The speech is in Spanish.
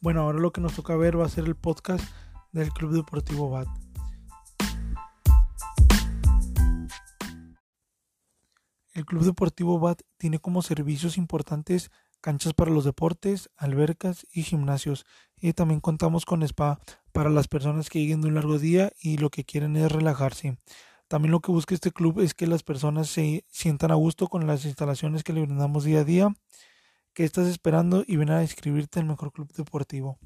Bueno, ahora lo que nos toca ver va a ser el podcast del Club Deportivo BAT. El Club Deportivo BAT tiene como servicios importantes canchas para los deportes, albercas y gimnasios. Y también contamos con spa para las personas que lleguen de un largo día y lo que quieren es relajarse. También lo que busca este club es que las personas se sientan a gusto con las instalaciones que le brindamos día a día. ¿Qué estás esperando? Y ven a inscribirte el mejor club deportivo.